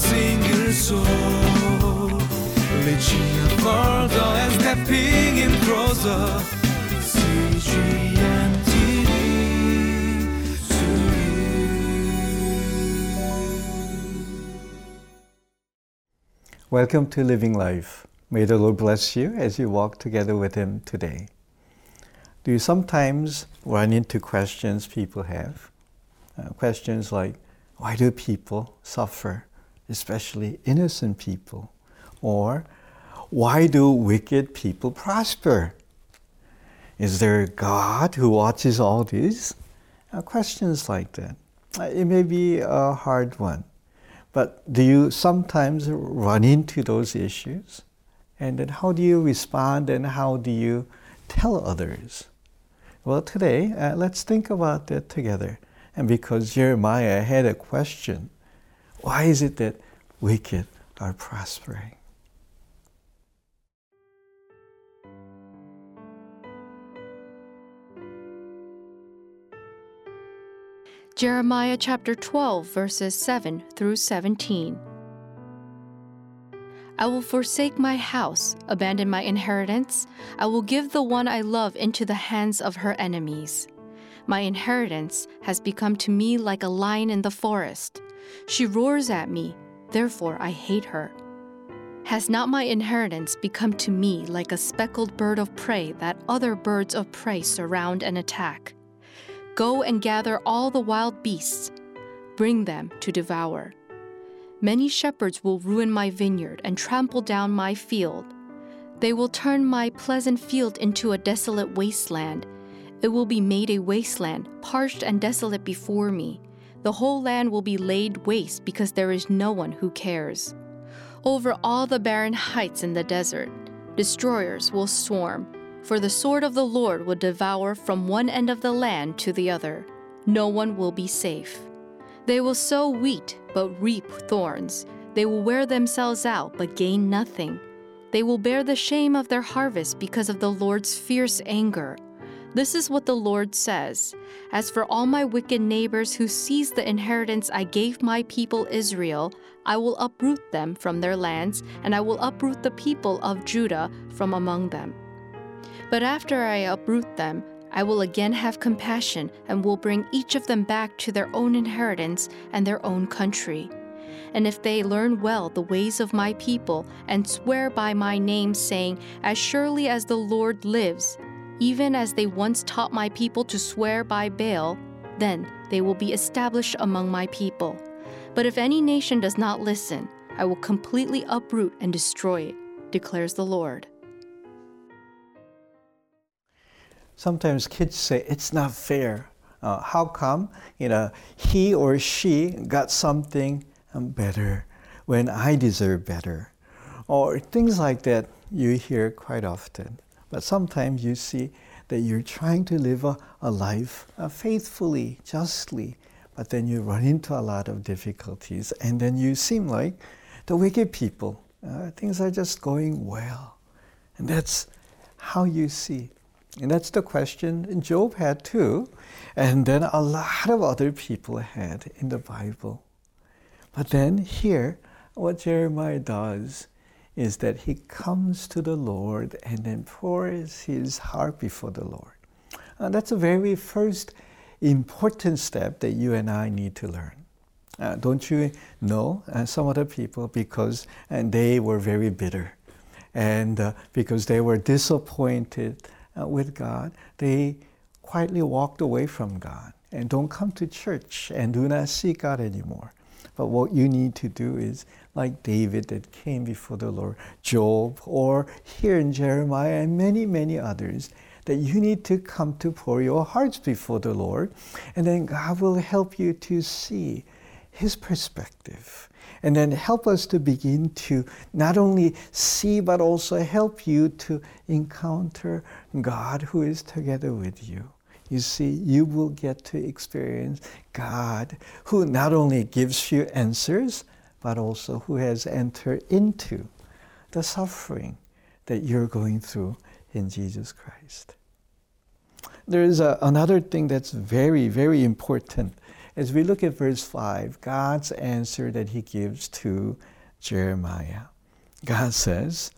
single soul. Further and stepping in closer. Welcome to Living Life. May the Lord bless you as you walk together with Him today. Do you sometimes run into questions people have? Uh, questions like, why do people suffer, especially innocent people? Or, why do wicked people prosper? Is there a God who watches all these? Uh, questions like that. Uh, it may be a hard one, but do you sometimes run into those issues? And then how do you respond and how do you tell others? Well, today, uh, let's think about that together. And because Jeremiah had a question, why is it that wicked are prospering? Jeremiah chapter 12, verses 7 through 17. I will forsake my house, abandon my inheritance. I will give the one I love into the hands of her enemies. My inheritance has become to me like a lion in the forest. She roars at me, therefore I hate her. Has not my inheritance become to me like a speckled bird of prey that other birds of prey surround and attack? Go and gather all the wild beasts, bring them to devour. Many shepherds will ruin my vineyard and trample down my field. They will turn my pleasant field into a desolate wasteland. It will be made a wasteland, parched and desolate before me. The whole land will be laid waste because there is no one who cares. Over all the barren heights in the desert, destroyers will swarm, for the sword of the Lord will devour from one end of the land to the other. No one will be safe. They will sow wheat, but reap thorns. They will wear themselves out, but gain nothing. They will bear the shame of their harvest because of the Lord's fierce anger. This is what the Lord says As for all my wicked neighbors who seize the inheritance I gave my people Israel, I will uproot them from their lands, and I will uproot the people of Judah from among them. But after I uproot them, I will again have compassion and will bring each of them back to their own inheritance and their own country. And if they learn well the ways of my people and swear by my name, saying, As surely as the Lord lives, even as they once taught my people to swear by Baal, then they will be established among my people. But if any nation does not listen, I will completely uproot and destroy it, declares the Lord. Sometimes kids say it's not fair. Uh, how come you know he or she got something um, better when I deserve better, or things like that you hear quite often. But sometimes you see that you're trying to live a, a life uh, faithfully, justly, but then you run into a lot of difficulties, and then you seem like the wicked people. Uh, things are just going well, and that's how you see and that's the question Job had too, and then a lot of other people had in the Bible. But then here, what Jeremiah does is that he comes to the Lord and then pours his heart before the Lord. And that's a very first important step that you and I need to learn. Uh, don't you know uh, some other people because and they were very bitter and uh, because they were disappointed uh, with God, they quietly walked away from God and don't come to church and do not seek God anymore. But what you need to do is, like David that came before the Lord, Job, or here in Jeremiah and many, many others, that you need to come to pour your hearts before the Lord, and then God will help you to see His perspective and then help us to begin to not only see, but also help you to encounter God who is together with you. You see, you will get to experience God who not only gives you answers, but also who has entered into the suffering that you're going through in Jesus Christ. There is a, another thing that's very, very important as we look at verse 5, God's answer that he gives to Jeremiah. God says,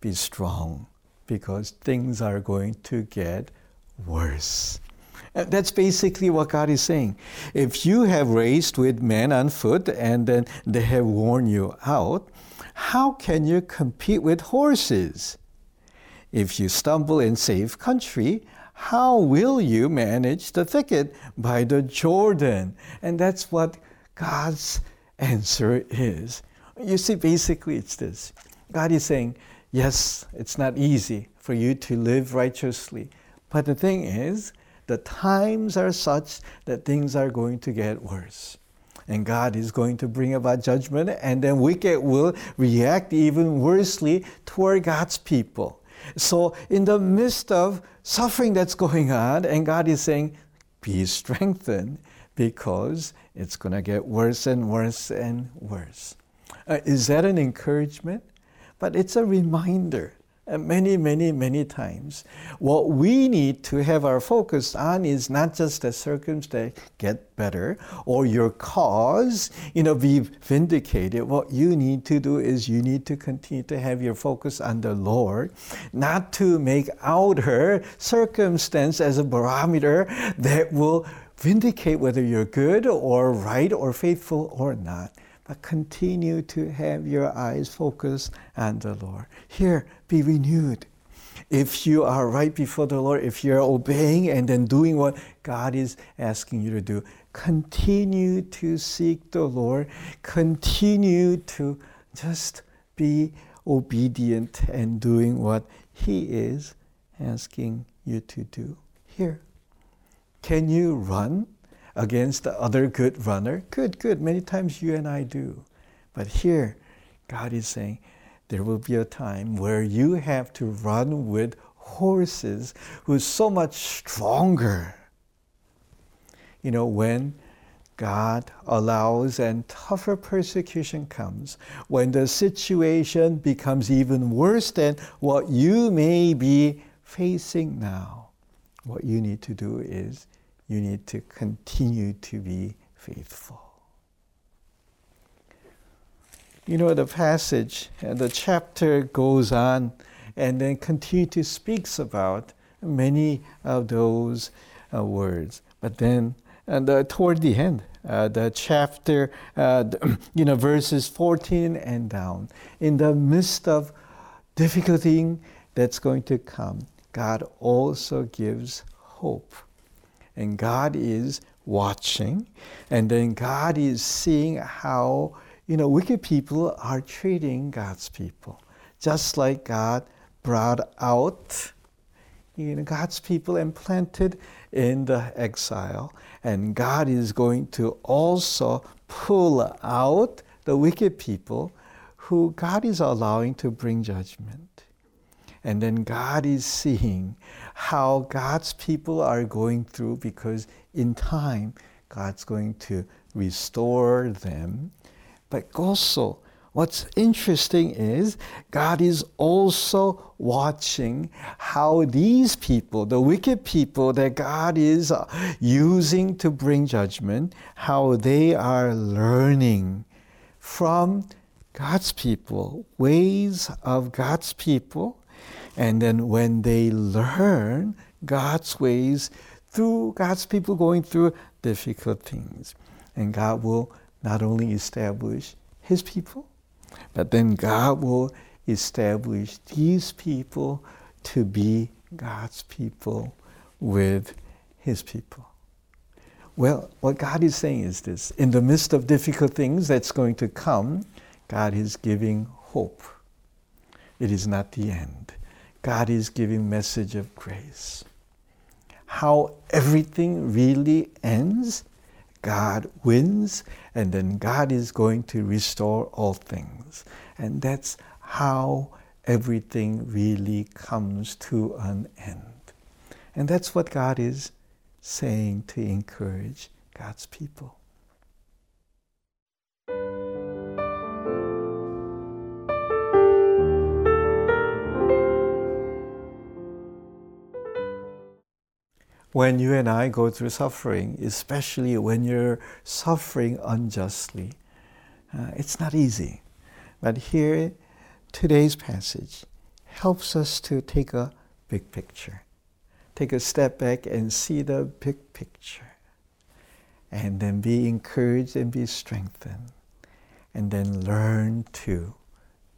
Be strong because things are going to get worse. Uh, that's basically what God is saying. If you have raced with men on foot and then they have worn you out, how can you compete with horses? If you stumble in safe country, how will you manage the thicket by the Jordan? And that's what God's answer is. You see, basically, it's this God is saying, yes, it's not easy for you to live righteously. But the thing is, the times are such that things are going to get worse. And God is going to bring about judgment, and then wicked will react even worsely toward God's people. So, in the midst of suffering that's going on, and God is saying, Be strengthened because it's going to get worse and worse and worse. Uh, is that an encouragement? But it's a reminder Uh, many, many, many times. What we need to have our focus on is not just the circumstance get better or your cause, you know, be vindicated. What you need to do is you need to continue to have your focus on the Lord, not to make outer circumstance as a barometer that will vindicate whether you're good or right or faithful or not but continue to have your eyes focused on the Lord. Here, be renewed. If you are right before the Lord, if you're obeying and then doing what God is asking you to do, continue to seek the Lord. Continue to just be obedient and doing what He is asking you to do. Here, can you run? Against the other good runner. Good, good. Many times you and I do. But here, God is saying there will be a time where you have to run with horses who's so much stronger. You know, when God allows and tougher persecution comes, when the situation becomes even worse than what you may be facing now, what you need to do is you need to continue to be faithful. You know, the passage, and the chapter goes on and then continue to speaks about many of those uh, words. But then, and uh, toward the end, uh, the chapter, uh, you know, verses 14 and down, in the midst of difficulty that's going to come, God also gives hope and God is watching, and then God is seeing how you know wicked people are treating God's people, just like God brought out you know God's people and planted in the exile, and God is going to also pull out the wicked people who God is allowing to bring judgment. And then God is seeing how God's people are going through because in time, God's going to restore them. But also, what's interesting is God is also watching how these people, the wicked people that God is uh, using to bring judgment, how they are learning from God's people, ways of God's people, and then when they learn God's ways through God's people going through difficult things, and God will not only establish His people, but then God will establish these people to be God's people with His people. Well, what God is saying is this in the midst of difficult things that's going to come, God is giving hope. It is not the end. God is giving message of grace. How everything really ends, God wins, and then God is going to restore all things. And that's how everything really comes to an end. And that's what God is saying to encourage God's people. When you and I go through suffering, especially when you're suffering unjustly. Uh, it's not easy. But here, today's passage helps us to take a big picture. Take a step back and see the big picture. And then be encouraged and be strengthened. And then learn to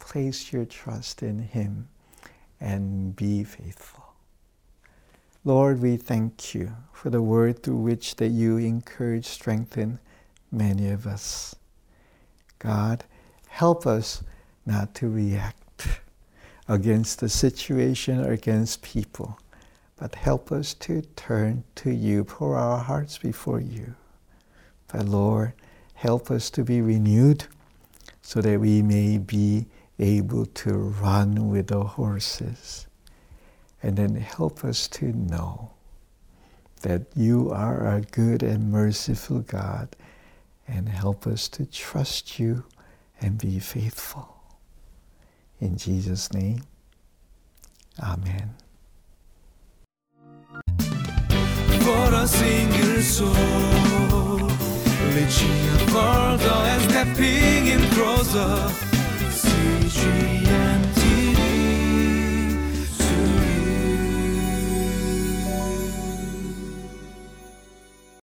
place your trust in Him and be faithful. Lord, we thank you for the word through which that you encourage, strengthen many of us. God, help us not to react against the situation or against people, but help us to turn to you, pour our hearts before you. But Lord, help us to be renewed so that we may be able to run with the horses. And then help us to know that you are a good and merciful God and help us to trust you and be faithful. In Jesus' name, Amen. For a single soul, reaching further and stepping in closer. CGN.